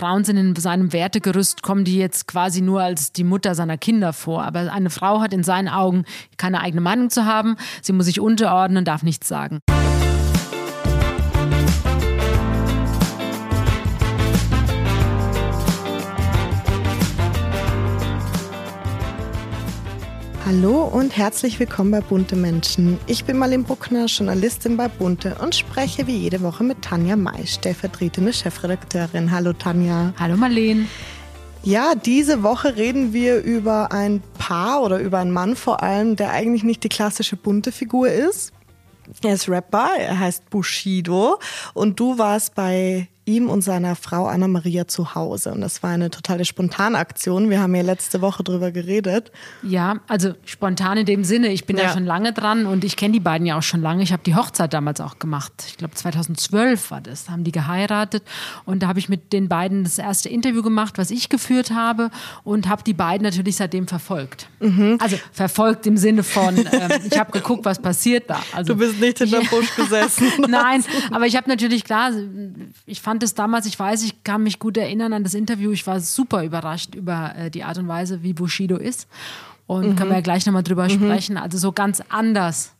Frauen sind in seinem Wertegerüst, kommen die jetzt quasi nur als die Mutter seiner Kinder vor. Aber eine Frau hat in seinen Augen keine eigene Meinung zu haben. Sie muss sich unterordnen, darf nichts sagen. Hallo und herzlich willkommen bei Bunte Menschen. Ich bin Marlene Bruckner, Journalistin bei Bunte und spreche wie jede Woche mit Tanja May, stellvertretende Chefredakteurin. Hallo Tanja. Hallo Marlene. Ja, diese Woche reden wir über ein Paar oder über einen Mann vor allem, der eigentlich nicht die klassische bunte Figur ist. Er ist Rapper, er heißt Bushido und du warst bei ihm und seiner Frau Anna-Maria zu Hause. Und das war eine totale Spontanaktion. Wir haben ja letzte Woche drüber geredet. Ja, also spontan in dem Sinne. Ich bin ja, ja schon lange dran und ich kenne die beiden ja auch schon lange. Ich habe die Hochzeit damals auch gemacht. Ich glaube 2012 war das. Da haben die geheiratet und da habe ich mit den beiden das erste Interview gemacht, was ich geführt habe und habe die beiden natürlich seitdem verfolgt. Mhm. Also verfolgt im Sinne von, ähm, ich habe geguckt, was passiert da. Also, du bist nicht hinter Busch gesessen. Nein, aber ich habe natürlich klar, ich fand fand es damals, ich weiß, ich kann mich gut erinnern an das Interview, ich war super überrascht über äh, die Art und Weise, wie Bushido ist. Und mhm. können wir ja gleich nochmal drüber mhm. sprechen. Also so ganz anders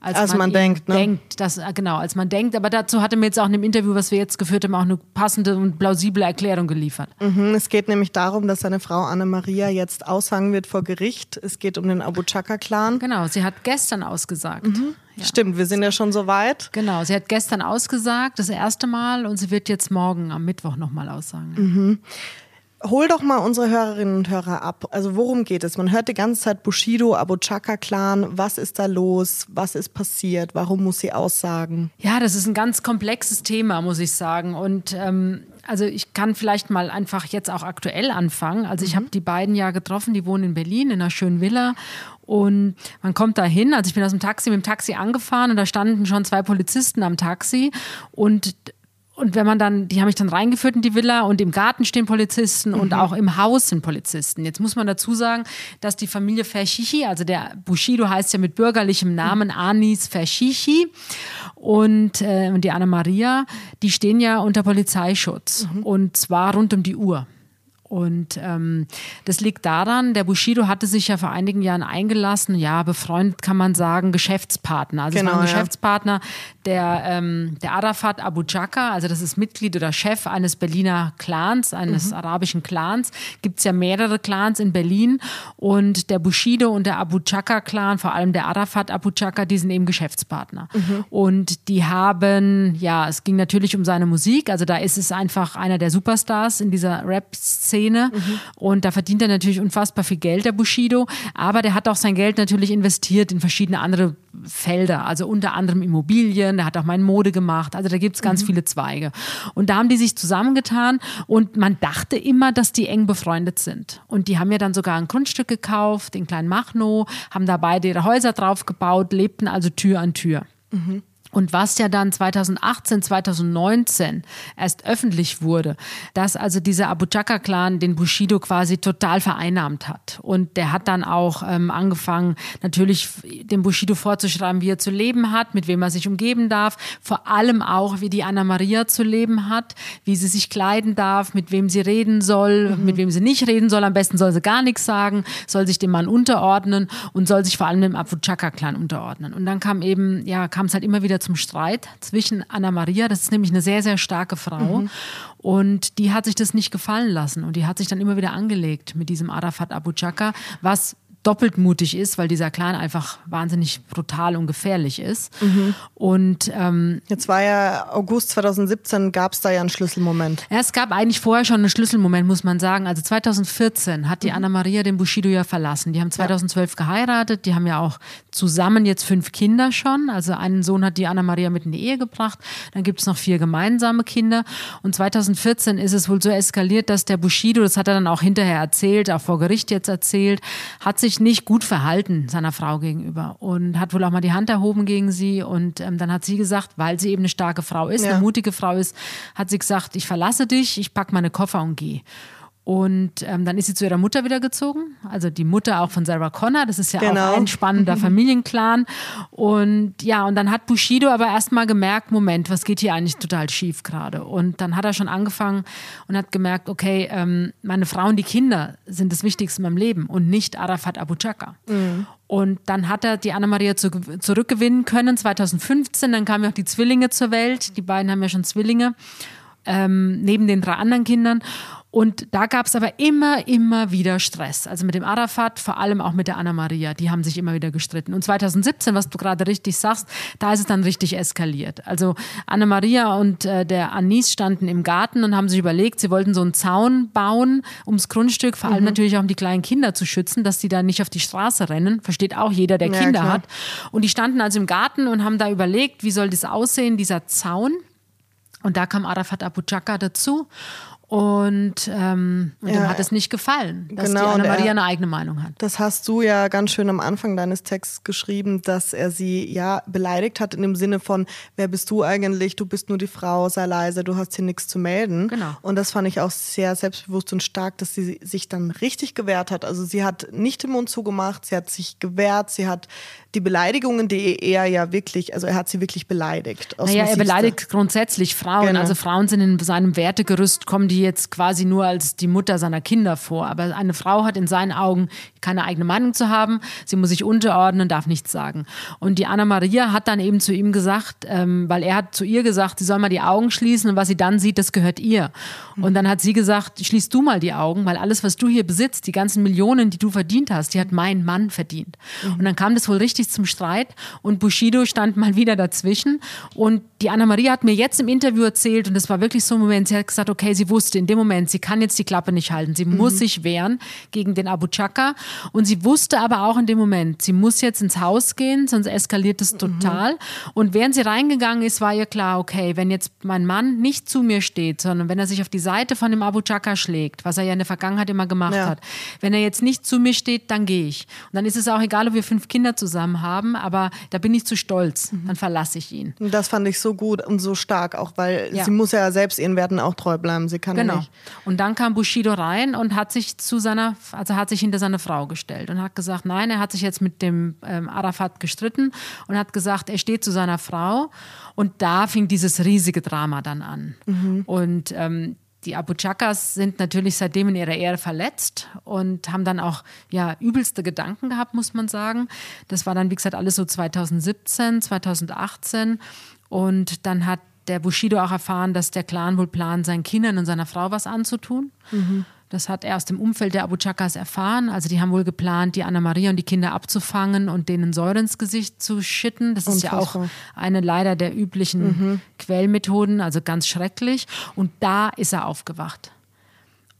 als, als man, man denkt. Ne? denkt dass, äh, genau, als man denkt. Aber dazu hatte mir jetzt auch in dem Interview, was wir jetzt geführt haben, auch eine passende und plausible Erklärung geliefert. Mhm, es geht nämlich darum, dass seine Frau Anne-Maria jetzt aussagen wird vor Gericht. Es geht um den Abu Chaka-Clan. Genau, sie hat gestern ausgesagt. Mhm. Ja. Stimmt, wir sind ja schon so weit. Genau, sie hat gestern ausgesagt, das erste Mal, und sie wird jetzt morgen am Mittwoch nochmal aussagen. Mhm. Hol doch mal unsere Hörerinnen und Hörer ab. Also worum geht es? Man hört die ganze Zeit Bushido, Abu Chaka Clan. Was ist da los? Was ist passiert? Warum muss sie aussagen? Ja, das ist ein ganz komplexes Thema, muss ich sagen. Und ähm, also ich kann vielleicht mal einfach jetzt auch aktuell anfangen. Also ich mhm. habe die beiden ja getroffen, die wohnen in Berlin in einer schönen Villa und man kommt da hin, also ich bin aus dem Taxi mit dem Taxi angefahren und da standen schon zwei Polizisten am Taxi und und wenn man dann, die haben mich dann reingeführt in die Villa und im Garten stehen Polizisten mhm. und auch im Haus sind Polizisten. Jetzt muss man dazu sagen, dass die Familie Fershichi, also der Bushido heißt ja mit bürgerlichem Namen Anis Fershichi und, äh, und die Anna Maria, die stehen ja unter Polizeischutz mhm. und zwar rund um die Uhr. Und ähm, das liegt daran, der Bushido hatte sich ja vor einigen Jahren eingelassen, ja, befreundet kann man sagen, Geschäftspartner. Also genau, es war ein ja. Geschäftspartner der, ähm, der Arafat Abu Chaka, also das ist Mitglied oder Chef eines Berliner Clans, eines mhm. arabischen Clans. Gibt es ja mehrere Clans in Berlin. Und der Bushido und der Abu Chaka-Clan, vor allem der Arafat Abu Chaka, die sind eben Geschäftspartner. Mhm. Und die haben, ja, es ging natürlich um seine Musik, also da ist es einfach einer der Superstars in dieser Rap-Szene Szene. Mhm. Und da verdient er natürlich unfassbar viel Geld, der Bushido. Aber der hat auch sein Geld natürlich investiert in verschiedene andere Felder, also unter anderem Immobilien, der hat auch mal Mode gemacht. Also da gibt es ganz mhm. viele Zweige. Und da haben die sich zusammengetan und man dachte immer, dass die eng befreundet sind. Und die haben ja dann sogar ein Grundstück gekauft, in Klein Machnow, haben da beide ihre Häuser drauf gebaut, lebten also Tür an Tür. Mhm. Und was ja dann 2018, 2019 erst öffentlich wurde, dass also dieser Abu Chaka-Clan den Bushido quasi total vereinnahmt hat. Und der hat dann auch ähm, angefangen, natürlich dem Bushido vorzuschreiben, wie er zu leben hat, mit wem er sich umgeben darf, vor allem auch, wie die Anna Maria zu leben hat, wie sie sich kleiden darf, mit wem sie reden soll, mhm. mit wem sie nicht reden soll. Am besten soll sie gar nichts sagen, soll sich dem Mann unterordnen und soll sich vor allem dem Abu Chaka-Clan unterordnen. Und dann kam eben, ja, kam es halt immer wieder zum Streit zwischen Anna Maria, das ist nämlich eine sehr, sehr starke Frau. Mhm. Und die hat sich das nicht gefallen lassen. Und die hat sich dann immer wieder angelegt mit diesem Arafat Abu Chaka, was doppelt mutig ist, weil dieser Clan einfach wahnsinnig brutal und gefährlich ist. Mhm. Und ähm, jetzt war ja August 2017, gab es da ja einen Schlüsselmoment. Ja, es gab eigentlich vorher schon einen Schlüsselmoment, muss man sagen. Also 2014 hat die mhm. Anna Maria den Bushido ja verlassen. Die haben 2012 ja. geheiratet, die haben ja auch zusammen jetzt fünf Kinder schon. Also einen Sohn hat die Anna Maria mit in die Ehe gebracht. Dann gibt es noch vier gemeinsame Kinder. Und 2014 ist es wohl so eskaliert, dass der Bushido, das hat er dann auch hinterher erzählt, auch vor Gericht jetzt erzählt, hat sich nicht gut verhalten seiner Frau gegenüber und hat wohl auch mal die Hand erhoben gegen sie. Und ähm, dann hat sie gesagt, weil sie eben eine starke Frau ist, ja. eine mutige Frau ist, hat sie gesagt, ich verlasse dich, ich packe meine Koffer und gehe. Und ähm, dann ist sie zu ihrer Mutter wieder gezogen, also die Mutter auch von Sarah Connor, das ist ja Genau. auch ein spannender Familienclan. Und ja, und dann hat Bushido aber erstmal gemerkt, Moment, was geht hier eigentlich total schief gerade? Und dann hat er schon angefangen und hat gemerkt, okay, ähm, meine Frau und die Kinder sind das Wichtigste in meinem Leben und nicht Arafat Abu Chaka. Und dann hat er die Anna-Maria zu, zurückgewinnen können, 2015. Dann kamen ja auch die Zwillinge zur Welt. Die beiden haben ja schon Zwillinge, ähm, neben den drei anderen Kindern. Und da gab es aber immer, immer wieder Stress. Also mit dem Arafat, vor allem auch mit der Anna-Maria. Die haben sich immer wieder gestritten. Und 2017, was du gerade richtig sagst, da ist es dann richtig eskaliert. Also Anna-Maria und äh, der Anis standen im Garten und haben sich überlegt, sie wollten so einen Zaun bauen ums Grundstück, vor allem natürlich auch um die kleinen Kinder zu schützen, dass die da nicht auf die Straße rennen. Versteht auch jeder, der Ja, Kinder klar. hat. Und die standen also im Garten und haben da überlegt, wie soll das aussehen, dieser Zaun. Und da kam Arafat Abu Chaka dazu. Und, ähm, und Ja, dem hat es nicht gefallen, dass genau, die Anna-Maria eine eigene Meinung hat. Das hast du ja ganz schön am Anfang deines Texts geschrieben, dass er sie ja beleidigt hat in dem Sinne von, wer bist du eigentlich? Du bist nur die Frau, sei leise, du hast hier nichts zu melden. Genau. Und das fand ich auch sehr selbstbewusst und stark, dass sie sich dann richtig gewehrt hat. Also sie hat nicht den Mund zugemacht, sie hat sich gewehrt, sie hat die Beleidigungen, die er ja wirklich, also er hat sie wirklich beleidigt. Naja, er beleidigt grundsätzlich Frauen. Genau. Also Frauen sind in seinem Wertegerüst, kommen die jetzt quasi nur als die Mutter seiner Kinder vor. Aber eine Frau hat in seinen Augen keine eigene Meinung zu haben. Sie muss sich unterordnen, darf nichts sagen. Und die Anna-Maria hat dann eben zu ihm gesagt, ähm, weil er hat zu ihr gesagt, sie soll mal die Augen schließen und was sie dann sieht, das gehört ihr. Und dann hat sie gesagt, schließ du mal die Augen, weil alles, was du hier besitzt, die ganzen Millionen, die du verdient hast, die hat mein Mann verdient. Und dann kam das wohl richtig zum Streit und Bushido stand mal wieder dazwischen. Und die Anna-Maria hat mir jetzt im Interview erzählt, und das war wirklich so ein Moment, sie hat gesagt, okay, sie wusste in dem Moment, sie kann jetzt die Klappe nicht halten, sie muss sich wehren gegen den Abu Chaka. Und sie wusste aber auch in dem Moment, sie muss jetzt ins Haus gehen, sonst eskaliert es total. Und während sie reingegangen ist, war ihr klar, okay, wenn jetzt mein Mann nicht zu mir steht, sondern wenn er sich auf die Seite von dem Abu Chaka schlägt, was er ja in der Vergangenheit immer gemacht Ja. hat, wenn er jetzt nicht zu mir steht, dann gehe ich. Und dann ist es auch egal, ob wir fünf Kinder zusammen haben, aber da bin ich zu stolz, dann verlasse ich ihn. Und das fand ich so gut und so stark, auch weil Ja. sie muss ja selbst ihren Werten auch treu bleiben. Sie kann ja Genau. Und dann kam Bushido rein und hat sich zu seiner, also hat sich hinter seine Frau gestellt und hat gesagt, nein, er hat sich jetzt mit dem ähm, Arafat gestritten und hat gesagt, er steht zu seiner Frau. Und da fing dieses riesige Drama dann an. Und ähm, die Abu Chakas sind natürlich seitdem in ihrer Ehre verletzt und haben dann auch ja übelste Gedanken gehabt, muss man sagen. Das war dann, wie gesagt, alles so 2017, 2018. Und dann hat der Bushido auch erfahren, dass der Clan wohl plant, seinen Kindern und seiner Frau was anzutun. Das hat er aus dem Umfeld der Abu Chakas erfahren. Also die haben wohl geplant, die Anna-Maria und die Kinder abzufangen und denen Säure ins Gesicht zu schütten. Das ist ja auch eine leider der üblichen Quellmethoden, also ganz schrecklich. Und da ist er aufgewacht.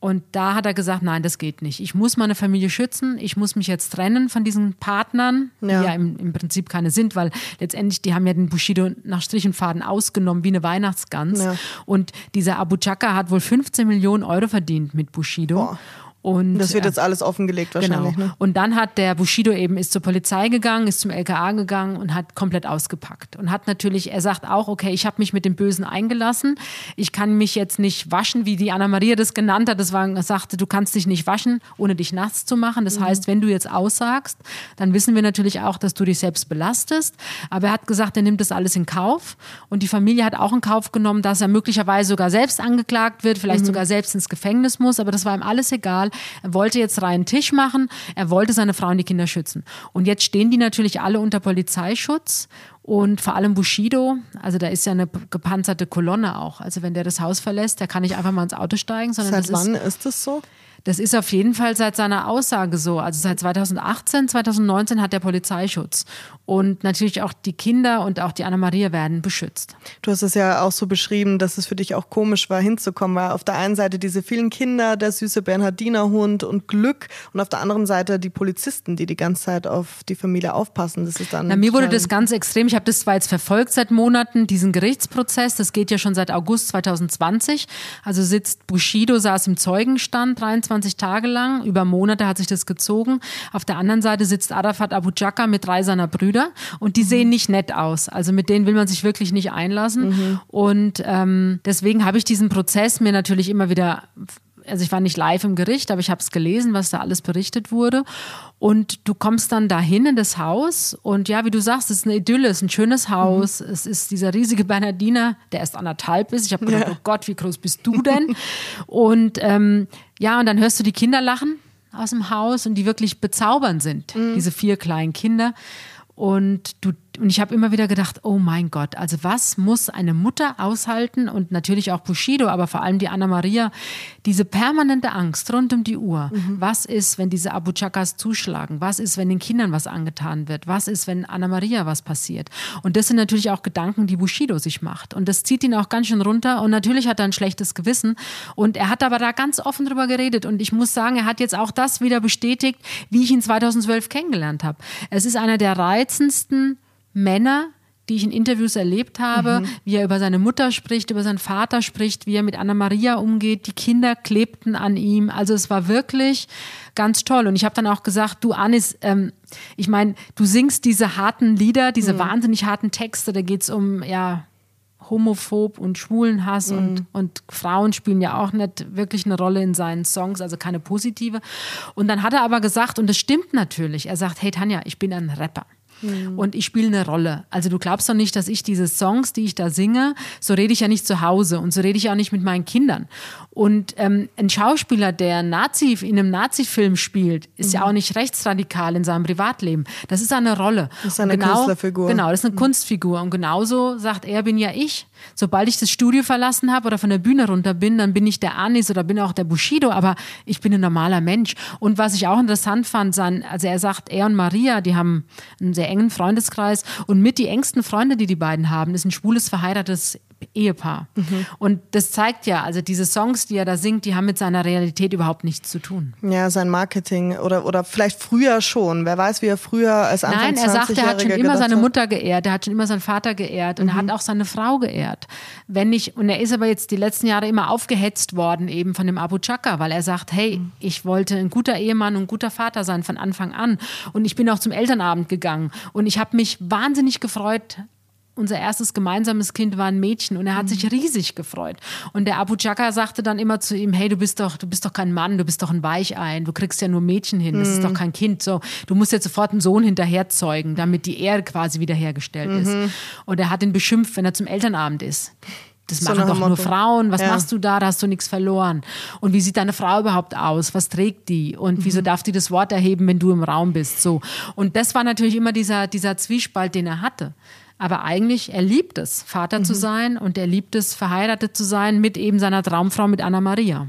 Und da hat er gesagt, nein, das geht nicht. Ich muss meine Familie schützen. Ich muss mich jetzt trennen von diesen Partnern, Ja. die ja im, im Prinzip keine sind, weil letztendlich, die haben ja den Bushido nach Strich und Faden ausgenommen, wie eine Weihnachtsgans. Ja. Und dieser Abu Chaka hat wohl 15 Millionen Euro verdient mit Bushido. Boah. Und, Das wird äh, jetzt alles offengelegt wahrscheinlich. Genau. Ne? Und dann hat der Bushido eben ist zur Polizei gegangen, ist zum LKA gegangen und hat komplett ausgepackt und hat natürlich, er sagt auch, okay, ich habe mich mit dem Bösen eingelassen, ich kann mich jetzt nicht waschen, wie die Anna Maria das genannt hat. Das war, er sagte, du kannst dich nicht waschen, ohne dich nass zu machen. Mhm. Das heißt, wenn du jetzt aussagst, dann wissen wir natürlich auch, dass du dich selbst belastest. Aber er hat gesagt, er nimmt das alles in Kauf und die Familie hat auch in Kauf genommen, dass er möglicherweise sogar selbst angeklagt wird, Mhm. vielleicht sogar selbst ins Gefängnis muss. Aber das war ihm alles egal. Er wollte jetzt reinen Tisch machen. Er wollte seine Frau und die Kinder schützen. Und jetzt stehen die natürlich alle unter Polizeischutz. Und vor allem Bushido, also da ist ja eine gepanzerte Kolonne auch. Also wenn der das Haus verlässt, der kann nicht einfach mal ins Auto steigen, sondern Seit das ist wann ist das so? das ist auf jeden Fall seit seiner Aussage so. Also seit 2018, 2019 hat der Polizeischutz. Und natürlich auch die Kinder und auch die Anna-Maria werden beschützt. Du hast es ja auch so beschrieben, dass es für dich auch komisch war, hinzukommen, weil auf der einen Seite diese vielen Kinder, der süße Bernhardinerhund und Glück und auf der anderen Seite die Polizisten, die die ganze Zeit auf die Familie aufpassen. Das ist dann. Na, mir wurde das ganz extrem. Ich habe das zwar jetzt verfolgt seit Monaten, diesen Gerichtsprozess. Das geht ja schon seit August 2020. Also sitzt Bushido, saß im Zeugenstand 23 Tage lang. Über Monate hat sich das gezogen. Auf der anderen Seite sitzt Arafat Abu Chaka mit drei seiner Brüder und die sehen nicht nett aus. Also mit denen will man sich wirklich nicht einlassen. Und ähm, deswegen habe ich diesen Prozess mir natürlich immer wieder also ich war nicht live im Gericht, aber ich habe es gelesen, was da alles berichtet wurde. Und du kommst dann dahin in das Haus und ja, wie du sagst, es ist eine Idylle, es ist ein schönes Haus. Mhm. Es ist dieser riesige Bernardiner, der erst anderthalb ist. Ich habe gedacht, ja. oh Gott, wie groß bist du denn? und ähm, ja, und dann hörst du die Kinder lachen aus dem Haus und die wirklich bezaubernd sind, mhm. diese vier kleinen Kinder. Und du und ich habe immer wieder gedacht, oh mein Gott, also was muss eine Mutter aushalten und natürlich auch Bushido, aber vor allem die Anna Maria, diese permanente Angst rund um die Uhr. Mhm. Was ist, wenn diese Abu Chakas zuschlagen? Was ist, wenn den Kindern was angetan wird? Was ist, wenn Anna Maria was passiert? Und das sind natürlich auch Gedanken, die Bushido sich macht. Und das zieht ihn auch ganz schön runter. Und natürlich hat er ein schlechtes Gewissen. Und er hat aber da ganz offen drüber geredet. Und ich muss sagen, er hat jetzt auch das wieder bestätigt, wie ich ihn 2012 kennengelernt habe. Es ist einer der reizendsten Männer, die ich in Interviews erlebt habe, mhm. wie er über seine Mutter spricht, über seinen Vater spricht, wie er mit Anna Maria umgeht. Die Kinder klebten an ihm. Also es war wirklich ganz toll. Und ich habe dann auch gesagt, du Anis, ähm, ich meine, du singst diese harten Lieder, diese mhm. wahnsinnig harten Texte. Da geht es um ja homophob und Schwulenhass mhm. und, und Frauen spielen ja auch nicht wirklich eine Rolle in seinen Songs, also keine positive. Und dann hat er aber gesagt, und das stimmt natürlich, er sagt, hey Tanja, ich bin ein Rapper. Mhm. Und ich spiele eine Rolle. Also du glaubst doch nicht, dass ich diese Songs, die ich da singe, so rede ich ja nicht zu Hause und so rede ich auch nicht mit meinen Kindern. Und ähm, ein Schauspieler, der Nazi in einem Nazi-Film spielt, ist mhm. ja auch nicht rechtsradikal in seinem Privatleben. Das ist eine Rolle. Das ist eine genau, Künstlerfigur. Genau, das ist eine mhm. Kunstfigur. Und genauso sagt er, bin ja ich. Sobald ich das Studio verlassen habe oder von der Bühne runter bin, dann bin ich der Anis oder bin auch der Bushido, aber ich bin ein normaler Mensch. Und was ich auch interessant fand, sein, also er sagt, er und Maria, die haben einen sehr engen Freundeskreis. Und mit die engsten Freunde, die die beiden haben, ist ein schwules verheiratetes Ehepaar. Mhm. Und das zeigt ja, also diese Songs, die er da singt, die haben mit seiner Realität überhaupt nichts zu tun. Ja, sein Marketing oder, oder vielleicht früher schon. Wer weiß, wie er früher als Anfang Nein, er sagt, er hat schon immer seine Mutter geehrt, er hat schon immer seinen Vater geehrt und mhm. er hat auch seine Frau geehrt. Wenn ich, und er ist aber jetzt die letzten Jahre immer aufgehetzt worden eben von dem Abu Chaka, weil er sagt, hey, mhm. ich wollte ein guter Ehemann und ein guter Vater sein von Anfang an. Und ich bin auch zum Elternabend gegangen und ich habe mich wahnsinnig gefreut, unser erstes gemeinsames Kind war ein Mädchen und er hat mhm. sich riesig gefreut. Und der Abu Chaka sagte dann immer zu ihm, hey, du bist doch, du bist doch kein Mann, du bist doch ein Weichein, du kriegst ja nur Mädchen hin, das mhm. ist doch mhm. kein Kind. So, du musst jetzt sofort einen Sohn hinterher zeugen, damit die Ehre quasi wiederhergestellt mhm. ist. Und er hat ihn beschimpft, wenn er zum Elternabend ist. Das machen doch nur Frauen. Was ja. machst du da? Da hast du nichts verloren. Und wie sieht deine Frau überhaupt aus? Was trägt die? Und mhm. wieso darf die das Wort erheben, wenn du im Raum bist? So. Und das war natürlich immer dieser, dieser Zwiespalt, den er hatte. Aber eigentlich, er liebt es, Vater mhm. zu sein und er liebt es, verheiratet zu sein mit eben seiner Traumfrau, mit Anna Maria.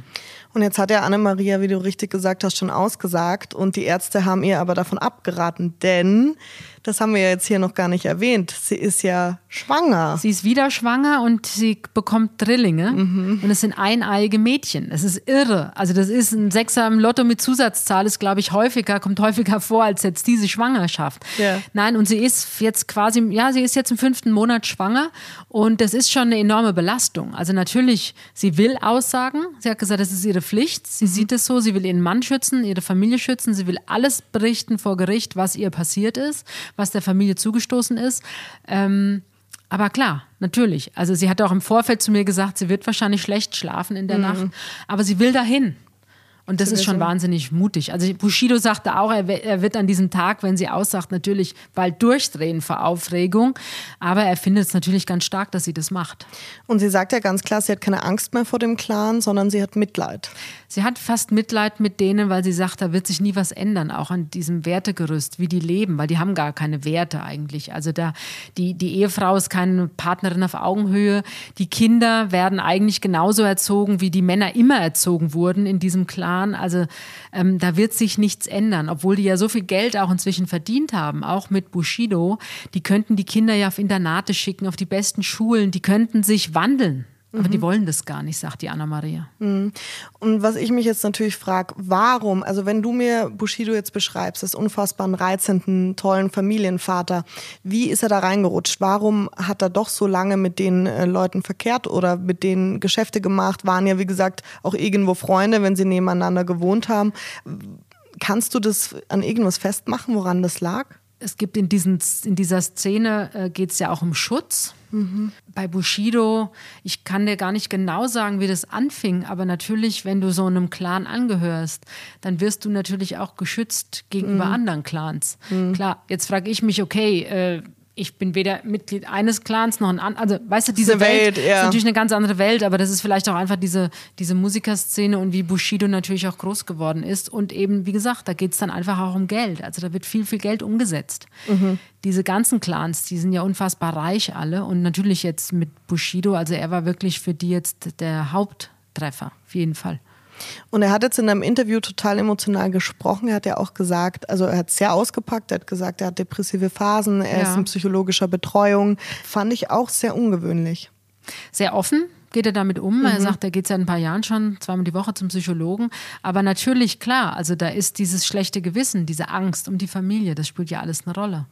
Und jetzt hat er Anne-Maria, wie du richtig gesagt hast, schon ausgesagt. Und die Ärzte haben ihr aber davon abgeraten, denn das haben wir ja jetzt hier noch gar nicht erwähnt. Sie ist ja schwanger. Sie ist wieder schwanger und sie bekommt Drillinge. Mhm. Und es sind eineiige Mädchen. Es ist irre. Also das ist ein Sechser im Lotto mit Zusatzzahl, ist glaube ich häufiger, kommt häufiger vor als jetzt diese Schwangerschaft. Ja. Nein, und sie ist jetzt quasi, ja, sie ist jetzt im fünften Monat schwanger und das ist schon eine enorme Belastung. Also natürlich, sie will aussagen. Sie hat gesagt, das ist ihre Pflicht. Sie mhm. sieht es so. Sie will ihren Mann schützen, ihre Familie schützen. Sie will alles berichten vor Gericht, was ihr passiert ist was der Familie zugestoßen ist. Ähm, aber klar, natürlich. Also sie hat auch im Vorfeld zu mir gesagt, sie wird wahrscheinlich schlecht schlafen in der mhm. Nacht, aber sie will dahin. Und das ist schon wahnsinnig mutig. Also Bushido sagte auch, er, wird an diesem Tag, wenn sie aussagt, natürlich bald durchdrehen vor Aufregung. Aber er findet es natürlich ganz stark, dass sie das macht. Und sie sagt ja ganz klar, sie hat keine Angst mehr vor dem Clan, sondern sie hat Mitleid. Sie hat fast Mitleid mit denen, weil sie sagt, da wird sich nie was ändern, auch an diesem Wertegerüst, wie die leben, weil die haben gar keine Werte eigentlich. Also da, die, die Ehefrau ist keine Partnerin auf Augenhöhe. Die Kinder werden eigentlich genauso erzogen, wie die Männer immer erzogen wurden in diesem Clan. Jahren. Also ähm, da wird sich nichts ändern, obwohl die ja so viel Geld auch inzwischen verdient haben, auch mit Bushido. Die könnten die Kinder ja auf Internate schicken, auf die besten Schulen, die könnten sich wandeln. Aber mhm. die wollen das gar nicht, sagt die Anna-Maria. Mhm. Und was ich mich jetzt natürlich frage, warum, also wenn du mir Bushido jetzt beschreibst, das unfassbar reizenden, tollen Familienvater, wie ist er da reingerutscht? Warum hat er doch so lange mit den äh, Leuten verkehrt oder mit denen Geschäfte gemacht? Waren ja, wie gesagt, auch irgendwo Freunde, wenn sie nebeneinander gewohnt haben. Kannst du das an irgendwas festmachen, woran das lag? Es gibt in, diesen, in dieser Szene, äh, geht es ja auch um Schutz. Mhm. Bei Bushido, ich kann dir gar nicht genau sagen, wie das anfing, aber natürlich, wenn du so einem Clan angehörst, dann wirst du natürlich auch geschützt gegenüber mhm. anderen Clans. Mhm. Klar, jetzt frage ich mich, okay, äh, ich bin weder Mitglied eines Clans noch ein anderes. Also, weißt du, diese Welt, Welt ja. ist natürlich eine ganz andere Welt, aber das ist vielleicht auch einfach diese, diese Musikerszene und wie Bushido natürlich auch groß geworden ist. Und eben, wie gesagt, da geht es dann einfach auch um Geld. Also da wird viel, viel Geld umgesetzt. Mhm. Diese ganzen Clans, die sind ja unfassbar reich alle. Und natürlich jetzt mit Bushido, also er war wirklich für die jetzt der Haupttreffer, auf jeden Fall. Und er hat jetzt in einem Interview total emotional gesprochen. Er hat ja auch gesagt, also er hat es sehr ausgepackt. Er hat gesagt, er hat depressive Phasen, er ja. ist in psychologischer Betreuung. Fand ich auch sehr ungewöhnlich. Sehr offen, geht er damit um. Mhm. Er sagt, er geht seit ein paar Jahren schon zweimal die Woche zum Psychologen. Aber natürlich, klar, also da ist dieses schlechte Gewissen, diese Angst um die Familie, das spielt ja alles eine Rolle.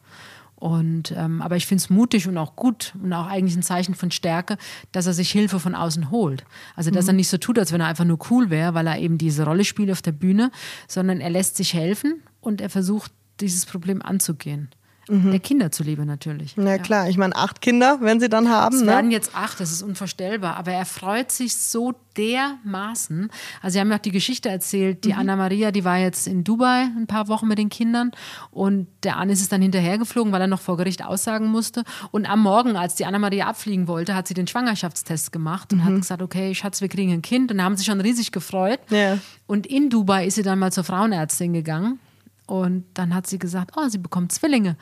Und, ähm, aber ich finde es mutig und auch gut und auch eigentlich ein Zeichen von Stärke, dass er sich Hilfe von außen holt. Also, dass mhm. er nicht so tut, als wenn er einfach nur cool wäre, weil er eben diese Rolle spielt auf der Bühne, sondern er lässt sich helfen und er versucht, dieses Problem anzugehen. Mhm. Der Kinder zuliebe natürlich. Na ja. klar, ich meine, acht Kinder, wenn sie dann haben. Es ne? werden jetzt acht, das ist unvorstellbar. Aber er freut sich so dermaßen. Also, sie haben ja auch die Geschichte erzählt, die mhm. Anna-Maria, die war jetzt in Dubai ein paar Wochen mit den Kindern und der Anis ist dann hinterhergeflogen, weil er noch vor Gericht aussagen musste. Und am Morgen, als die Anna-Maria abfliegen wollte, hat sie den Schwangerschaftstest gemacht und mhm. hat gesagt: Okay, Schatz, wir kriegen ein Kind. Und da haben sie schon riesig gefreut. Ja. Und in Dubai ist sie dann mal zur Frauenärztin gegangen und dann hat sie gesagt, oh, sie bekommt Zwillinge.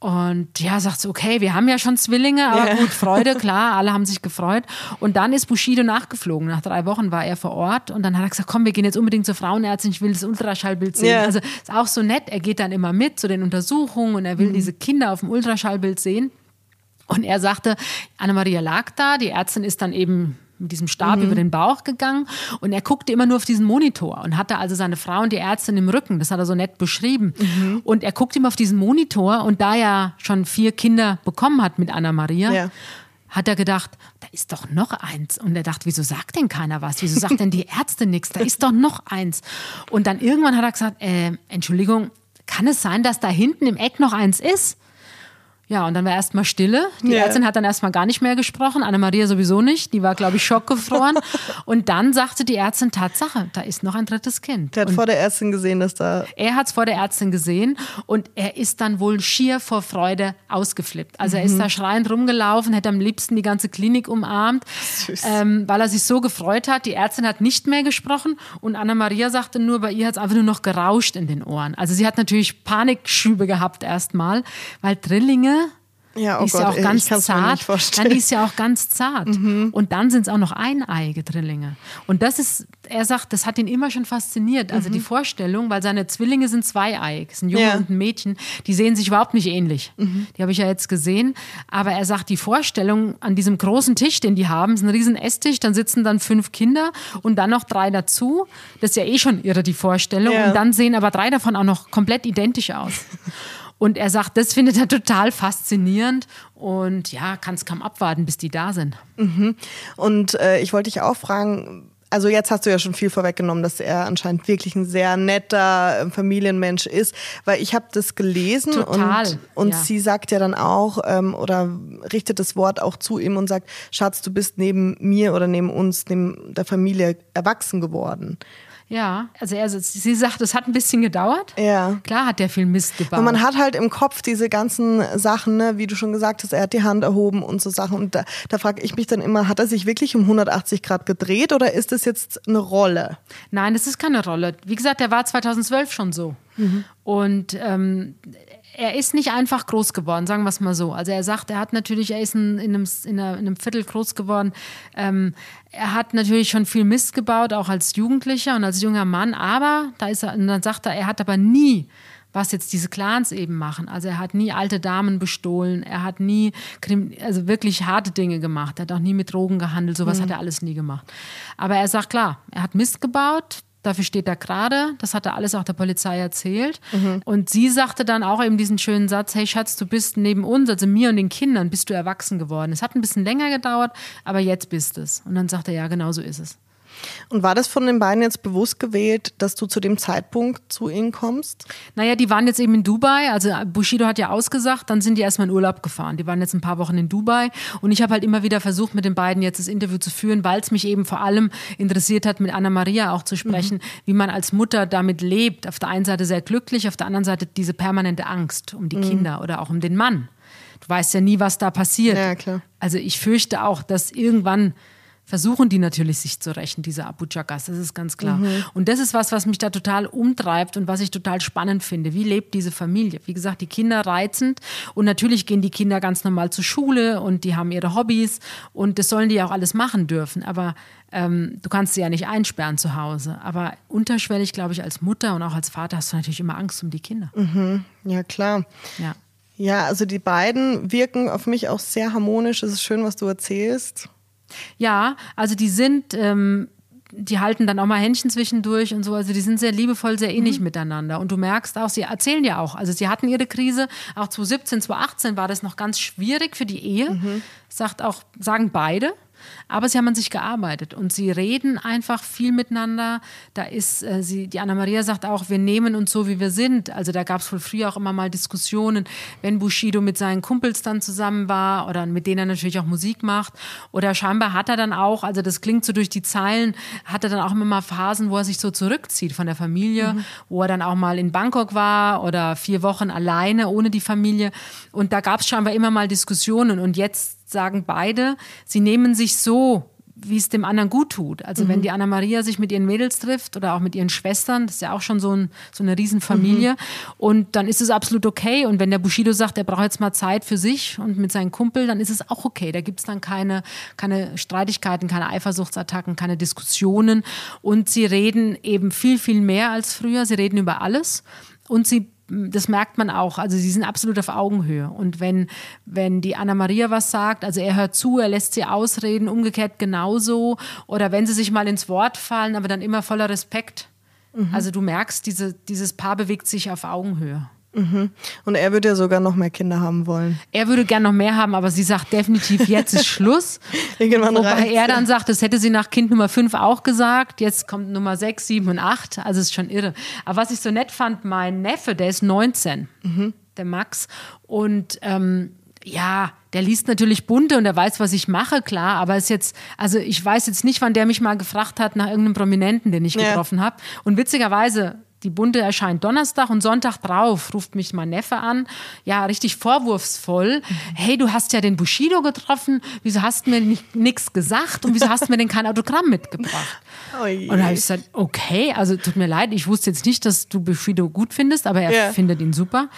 Und ja, sagt sie, okay, wir haben ja schon Zwillinge, aber ja. gut, Freude, klar, alle haben sich gefreut. Und dann ist Bushido nachgeflogen. Nach drei Wochen war er vor Ort und dann hat er gesagt, komm, wir gehen jetzt unbedingt zur Frauenärztin, ich will das Ultraschallbild sehen. Ja. Also ist auch so nett, er geht dann immer mit zu den Untersuchungen und er will mhm. diese Kinder auf dem Ultraschallbild sehen. Und er sagte, Anna-Maria lag da, die Ärztin ist dann eben mit diesem Stab mhm. über den Bauch gegangen und er guckte immer nur auf diesen Monitor und hatte also seine Frau und die Ärztin im Rücken. Das hat er so nett beschrieben. Mhm. Und er guckte immer auf diesen Monitor und da er schon vier Kinder bekommen hat mit Anna Maria, ja. hat er gedacht, da ist doch noch eins. Und er dachte, wieso sagt denn keiner was? Wieso sagt denn die Ärztin nichts? Da ist doch noch eins. Und dann irgendwann hat er gesagt, äh, Entschuldigung, kann es sein, dass da hinten im Eck noch eins ist? Ja, und dann war erstmal Stille. Die yeah. Ärztin hat dann erstmal gar nicht mehr gesprochen, Anna-Maria sowieso nicht. Die war, glaube ich, schockgefroren. und dann sagte die Ärztin, Tatsache, da ist noch ein drittes Kind. Der hat und vor der Ärztin gesehen, dass da. Er hat es vor der Ärztin gesehen und er ist dann wohl schier vor Freude ausgeflippt. Also mhm. er ist mhm. da schreiend rumgelaufen, hätte am liebsten die ganze Klinik umarmt, ähm, weil er sich so gefreut hat. Die Ärztin hat nicht mehr gesprochen und Anna-Maria sagte nur, bei ihr hat es einfach nur noch gerauscht in den Ohren. Also sie hat natürlich Panikschübe gehabt erstmal, weil Drillinge ja, oh ist Gott, ja auch ganz zart. Dann ist ja auch ganz zart. Mhm. Und dann sind es auch noch eineige Drillinge. Und das ist, er sagt, das hat ihn immer schon fasziniert. Also mhm. die Vorstellung, weil seine Zwillinge sind zweieig, ein Junge ja. und ein Mädchen, die sehen sich überhaupt nicht ähnlich. Mhm. Die habe ich ja jetzt gesehen. Aber er sagt, die Vorstellung an diesem großen Tisch, den die haben, ist ein riesen Esstisch, dann sitzen dann fünf Kinder und dann noch drei dazu. Das ist ja eh schon irre, die Vorstellung. Ja. Und dann sehen aber drei davon auch noch komplett identisch aus. Und er sagt, das findet er total faszinierend und ja, kann es kaum abwarten, bis die da sind. Mhm. Und äh, ich wollte dich auch fragen, also jetzt hast du ja schon viel vorweggenommen, dass er anscheinend wirklich ein sehr netter äh, Familienmensch ist, weil ich habe das gelesen Total, und, und ja. sie sagt ja dann auch ähm, oder richtet das Wort auch zu ihm und sagt, Schatz, du bist neben mir oder neben uns, neben der Familie erwachsen geworden. Ja, also er, sie sagt, es hat ein bisschen gedauert. Ja. Klar hat der viel Mist gebaut. Und man hat halt im Kopf diese ganzen Sachen, ne, wie du schon gesagt hast, er hat die Hand erhoben und so Sachen. Und da, da frage ich mich dann immer, hat er sich wirklich um 180 Grad gedreht oder ist das jetzt eine Rolle? Nein, das ist keine Rolle. Wie gesagt, der war 2012 schon so. Mhm. Und ähm, er ist nicht einfach groß geworden, sagen wir es mal so. Also er sagt, er hat natürlich, er ist in, in, einem, in, einem, Viertel groß geworden. Ähm, er hat natürlich schon viel Mist gebaut, auch als Jugendlicher und als junger Mann. Aber da ist er, und dann sagt er, er hat aber nie was jetzt diese Clans eben machen. Also er hat nie alte Damen bestohlen, er hat nie also wirklich harte Dinge gemacht, er hat auch nie mit Drogen gehandelt, sowas mhm. hat er alles nie gemacht. Aber er sagt klar, er hat Mist gebaut, Dafür steht er gerade. Das hat er alles auch der Polizei erzählt. Mhm. Und sie sagte dann auch eben diesen schönen Satz: Hey Schatz, du bist neben uns, also mir und den Kindern, bist du erwachsen geworden. Es hat ein bisschen länger gedauert, aber jetzt bist es. Und dann sagt er: Ja, genau so ist es. Und war das von den beiden jetzt bewusst gewählt, dass du zu dem Zeitpunkt zu ihnen kommst? Naja, die waren jetzt eben in Dubai. Also Bushido hat ja ausgesagt, dann sind die erstmal in Urlaub gefahren. Die waren jetzt ein paar Wochen in Dubai. Und ich habe halt immer wieder versucht, mit den beiden jetzt das Interview zu führen, weil es mich eben vor allem interessiert hat, mit Anna Maria auch zu sprechen, mhm. wie man als Mutter damit lebt. Auf der einen Seite sehr glücklich, auf der anderen Seite diese permanente Angst um die mhm. Kinder oder auch um den Mann. Du weißt ja nie, was da passiert. Ja, klar. Also ich fürchte auch, dass irgendwann versuchen die natürlich sich zu rächen, diese Abu Chakas, das ist ganz klar. Mhm. Und das ist was, was mich da total umtreibt und was ich total spannend finde. Wie lebt diese Familie? Wie gesagt, die Kinder reizend und natürlich gehen die Kinder ganz normal zur Schule und die haben ihre Hobbys und das sollen die auch alles machen dürfen. Aber ähm, du kannst sie ja nicht einsperren zu Hause. Aber unterschwellig, glaube ich, als Mutter und auch als Vater hast du natürlich immer Angst um die Kinder. Mhm. Ja, klar. Ja. Ja, also die beiden wirken auf mich auch sehr harmonisch. Es ist schön, was du erzählst. Ja, also die sind, ähm, die halten dann auch mal Händchen zwischendurch und so. Also die sind sehr liebevoll, sehr ähnlich mhm. miteinander. Und du merkst auch, sie erzählen ja auch. Also sie hatten ihre Krise. Auch 2017, 2018 war das noch ganz schwierig für die Ehe. Mhm. Sagt auch, sagen beide. Aber sie haben an sich gearbeitet und sie reden einfach viel miteinander. Da ist äh, sie, die Anna-Maria sagt auch, wir nehmen uns so, wie wir sind. Also da gab es wohl früher auch immer mal Diskussionen, wenn Bushido mit seinen Kumpels dann zusammen war oder mit denen er natürlich auch Musik macht. Oder scheinbar hat er dann auch, also das klingt so durch die Zeilen, hat er dann auch immer mal Phasen, wo er sich so zurückzieht von der Familie, mhm. wo er dann auch mal in Bangkok war oder vier Wochen alleine ohne die Familie. Und da gab es scheinbar immer mal Diskussionen. Und jetzt sagen beide, sie nehmen sich so wie es dem anderen gut tut. Also mhm. wenn die Anna Maria sich mit ihren Mädels trifft oder auch mit ihren Schwestern, das ist ja auch schon so, ein, so eine Riesenfamilie. Mhm. Und dann ist es absolut okay. Und wenn der Bushido sagt, er braucht jetzt mal Zeit für sich und mit seinem Kumpel, dann ist es auch okay. Da gibt es dann keine, keine Streitigkeiten, keine Eifersuchtsattacken, keine Diskussionen. Und sie reden eben viel, viel mehr als früher. Sie reden über alles. Und sie das merkt man auch. Also sie sind absolut auf Augenhöhe. Und wenn, wenn die Anna-Maria was sagt, also er hört zu, er lässt sie ausreden, umgekehrt genauso. Oder wenn sie sich mal ins Wort fallen, aber dann immer voller Respekt. Mhm. Also du merkst, diese, dieses Paar bewegt sich auf Augenhöhe. Mhm. Und er würde ja sogar noch mehr Kinder haben wollen. Er würde gern noch mehr haben, aber sie sagt definitiv, jetzt ist Schluss. Irgendwann Wobei reicht's. er dann sagt, das hätte sie nach Kind Nummer 5 auch gesagt. Jetzt kommt Nummer 6, 7 und 8. Also ist schon irre. Aber was ich so nett fand, mein Neffe, der ist 19, mhm. der Max. Und ähm, ja, der liest natürlich bunte und er weiß, was ich mache, klar, aber ist jetzt, also ich weiß jetzt nicht, wann der mich mal gefragt hat nach irgendeinem Prominenten, den ich ja. getroffen habe. Und witzigerweise die Bunte erscheint Donnerstag und Sonntag drauf ruft mich mein Neffe an, ja, richtig vorwurfsvoll. Hey, du hast ja den Bushido getroffen, wieso hast du mir nichts gesagt und wieso hast du mir denn kein Autogramm mitgebracht? Oh und da habe ich gesagt, okay, also tut mir leid, ich wusste jetzt nicht, dass du Bushido gut findest, aber er yeah. findet ihn super.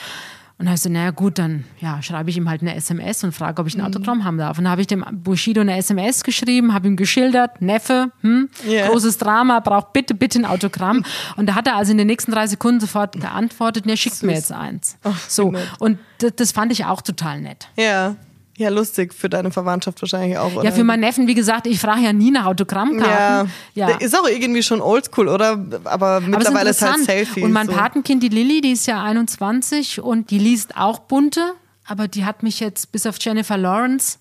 Und dann habe ich so, naja gut, dann ja, schreibe ich ihm halt eine SMS und frage, ob ich ein mhm. Autogramm haben darf. Und dann habe ich dem Bushido eine SMS geschrieben, habe ihm geschildert, Neffe, hm, yeah. großes Drama, braucht bitte, bitte ein Autogramm. Und da hat er also in den nächsten drei Sekunden sofort geantwortet, ne, schickt Süß. mir jetzt eins. Oh, so. Und das, das fand ich auch total nett. Ja. Ja, lustig für deine Verwandtschaft wahrscheinlich auch. Oder? Ja, für meinen Neffen, wie gesagt, ich frage ja nie nach Autogrammkarten. Ja, ja. Ist auch irgendwie schon oldschool, oder? Aber mittlerweile Aber ist, ist halt Selfie. Und mein so. Patenkind, die Lilly, die ist ja 21 und die liest auch bunte, aber die hat mich jetzt bis auf Jennifer Lawrence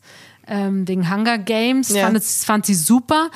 ähm, den Hunger Games, ja. fand, fand sie super.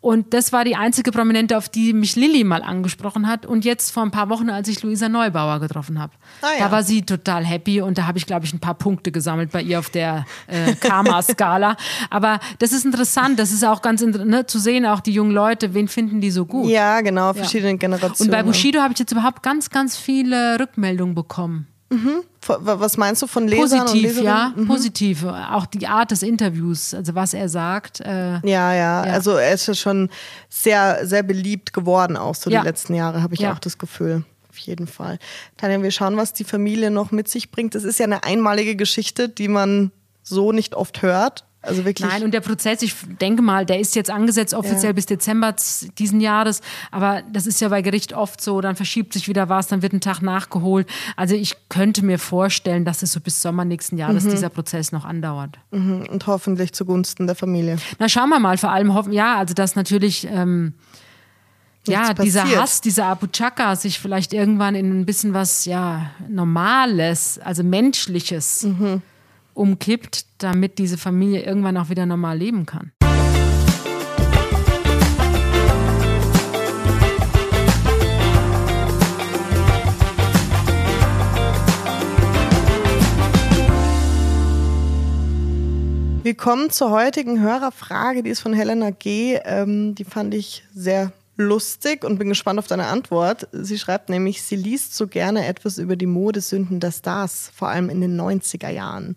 Und das war die einzige Prominente, auf die mich Lilly mal angesprochen hat. Und jetzt vor ein paar Wochen, als ich Luisa Neubauer getroffen habe. Ah, ja. Da war sie total happy und da habe ich, glaube ich, ein paar Punkte gesammelt bei ihr auf der äh, Karma-Skala. Aber das ist interessant, das ist auch ganz ne, zu sehen, auch die jungen Leute, wen finden die so gut. Ja, genau, verschiedene ja. Generationen. Und bei Bushido habe ich jetzt überhaupt ganz, ganz viele Rückmeldungen bekommen. Mhm. Was meinst du von Lesern Positiv, ja, mhm. positiv. Auch die Art des Interviews, also was er sagt. Äh, ja, ja, ja, also er ist ja schon sehr, sehr beliebt geworden, auch so ja. die letzten Jahre, habe ich ja. auch das Gefühl. Auf jeden Fall. Tanja, wir schauen, was die Familie noch mit sich bringt. Das ist ja eine einmalige Geschichte, die man so nicht oft hört. Also wirklich. Nein, und der Prozess, ich denke mal, der ist jetzt angesetzt offiziell ja. bis Dezember diesen Jahres, aber das ist ja bei Gericht oft so, dann verschiebt sich wieder was, dann wird ein Tag nachgeholt. Also ich könnte mir vorstellen, dass es so bis Sommer nächsten Jahres mhm. dieser Prozess noch andauert. Mhm. Und hoffentlich zugunsten der Familie. Na, schauen wir mal, vor allem hoffen, ja, also dass natürlich. Ähm, ja, dieser Hass, dieser Abu Chaka sich vielleicht irgendwann in ein bisschen was ja Normales, also Menschliches mhm umkippt, damit diese Familie irgendwann auch wieder normal leben kann. Willkommen zur heutigen Hörerfrage, die ist von Helena G. Ähm, die fand ich sehr lustig und bin gespannt auf deine Antwort. Sie schreibt nämlich, sie liest so gerne etwas über die Modesünden der Stars, vor allem in den 90er Jahren.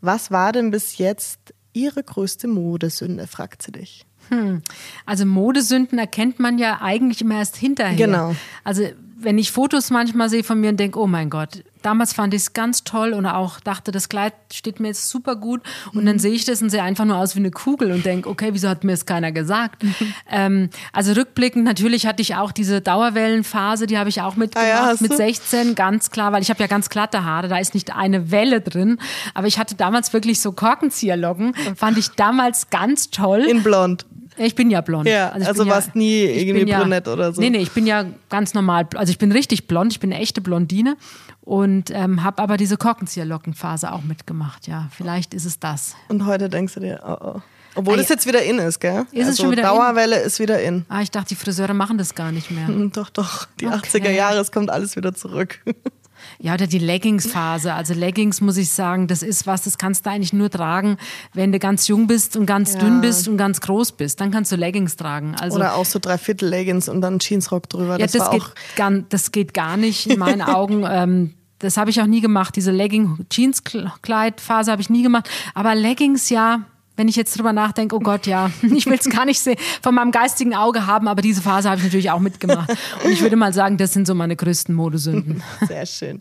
Was war denn bis jetzt ihre größte Modesünde, fragt sie dich. Hm. Also Modesünden erkennt man ja eigentlich immer erst hinterher. Genau. Also wenn ich Fotos manchmal sehe von mir und denke, oh mein Gott, damals fand ich es ganz toll und auch dachte, das Kleid steht mir jetzt super gut und mhm. dann sehe ich das und sehe einfach nur aus wie eine Kugel und denke, okay, wieso hat mir das keiner gesagt? Mhm. Ähm, also rückblickend, natürlich hatte ich auch diese Dauerwellenphase, die habe ich auch mitgemacht ah ja, mit 16, ganz klar, weil ich habe ja ganz glatte Haare, da ist nicht eine Welle drin, aber ich hatte damals wirklich so Korkenzieherlocken, fand ich damals ganz toll. In blond. Ich bin ja blond. Ja, also, also warst ja, nie irgendwie brunett ja, oder so. Nee, nee, ich bin ja ganz normal. Also ich bin richtig blond, ich bin eine echte Blondine und ähm, habe aber diese Korkenzieherlockenphase auch mitgemacht. Ja, vielleicht ist es das. Und heute denkst du dir, oh oh. Obwohl ah, das jetzt wieder in ist, gell? Ist also es schon wieder Dauerwelle in? ist wieder in. Ah, ich dachte, die Friseure machen das gar nicht mehr. doch, doch. Die okay. 80er Jahre, es kommt alles wieder zurück. Ja, oder die Leggings-Phase. Also Leggings, muss ich sagen, das ist was, das kannst du eigentlich nur tragen, wenn du ganz jung bist und ganz ja. dünn bist und ganz groß bist. Dann kannst du Leggings tragen. Also, oder auch so Dreiviertel-Leggings und dann Jeansrock drüber. Ja, das, das geht, gar, das geht gar nicht in meinen Augen. Ähm, das habe ich auch nie gemacht. Diese Legging-Jeans-Kleid-Phase habe ich nie gemacht. Aber Leggings, ja, wenn ich jetzt drüber nachdenke, oh Gott, ja, ich will es gar nicht sehen, von meinem geistigen Auge haben, aber diese Phase habe ich natürlich auch mitgemacht. Und ich würde mal sagen, das sind so meine größten Modesünden. Sehr schön.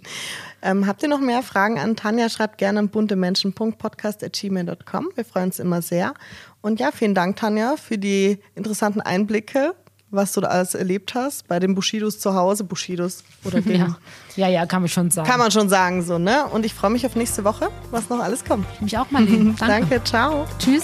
Ähm, habt ihr noch mehr Fragen an Tanja? Schreibt gerne an buntemenschen.podcast.gmail.com. Wir freuen uns immer sehr. Und ja, vielen Dank, Tanja, für die interessanten Einblicke was du da alles erlebt hast bei den Bushidos zu Hause, Bushidos oder dem. Ja. ja, ja, kann man schon sagen. Kann man schon sagen, so, ne? Und ich freue mich auf nächste Woche, was noch alles kommt. Ich mich auch mal. Danke. Danke, ciao. Tschüss.